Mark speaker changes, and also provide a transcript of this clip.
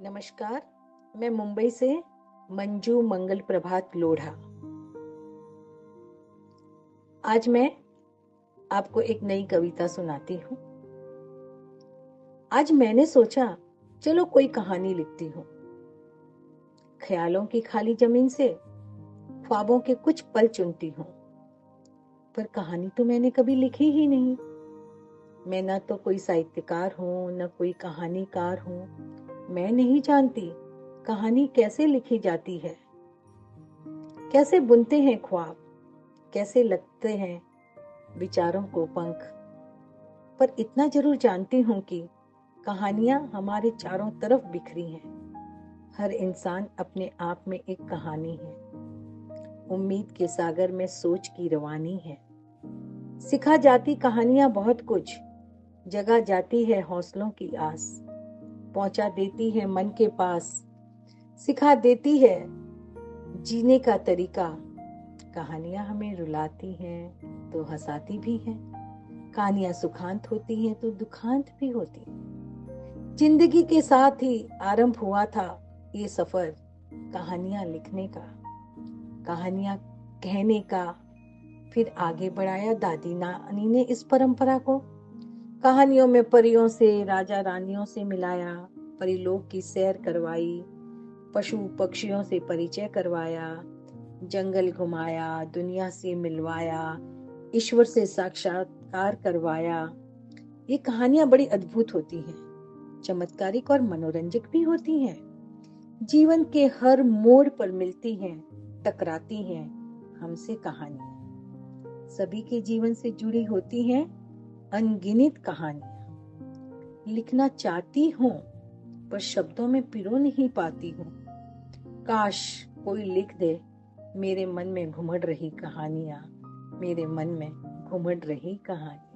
Speaker 1: नमस्कार, मैं मुंबई से मंजू मंगल प्रभात लोढ़ा। आज मैं आपको एक नई कविता सुनाती हूँ। आज मैंने सोचा, चलो कोई कहानी लिखती हूँ। ख्यालों की खाली ज़मीन से ख्वाबों के कुछ पल चुनती हूँ। पर कहानी तो मैंने कभी लिखी ही नहीं। मैं न तो कोई साहित्यकार हूँ, ना कोई कहानीकार हूँ। मैं नहीं जानती कहानी कैसे लिखी जाती है। कैसे बुनते हैं ख्वाब, कैसे लगते हैं विचारों को पंख। पर इतना ज़रूर जानती हूँ कि कहानियाँ हमारे चारों तरफ़ बिखरी हैं। हर इंसान अपने आप में एक कहानी है। उम्मीद के सागर में सोच की रवानी है। सिखा जाती कहानियाँ बहुत कुछ, जगा जाती है हौसलों की आस। पहुँचा देती है मन के पास। सिखा देती है जीने का तरीका। कहानियाँ हमें रुलाती हैं तो हंसाती भी हैं। कहानियाँ सुखांत होती हैं तो दुखांत भी होती हैं। ज़िंदगी के साथ ही आरंभ हुआ था ये सफ़र कहानियाँ लिखने का। कहानियाँ कहने का, फिर आगे बढ़ाया दादी नानी ने इस परंपरा को। कहानियों में परियों से राजा रानियों से मिलाया, परिलोक की सैर करवाई पशु पक्षियों से परिचय करवाया, जंगल घुमाया, दुनिया से मिलवाया, ईश्वर से साक्षात्कार करवाया। ये कहानियाँ बड़ी अद्भुत होती हैं, चमत्कारिक और मनोरंजक भी होती हैं। जीवन के हर मोड़ पर मिलती हैं, टकराती हैं हमसे कहानियाँ। सभी के जीवन से जुड़ी होती हैं अनगिनित कहानियाँ। लिखना चाहती हूँ, पर शब्दों में पिरो नहीं पाती हूँ। काश कोई लिख दे, मेरे मन में घुमड़ रही कहानियाँ, मेरे मन में घुमड़ रही कहानियाँ।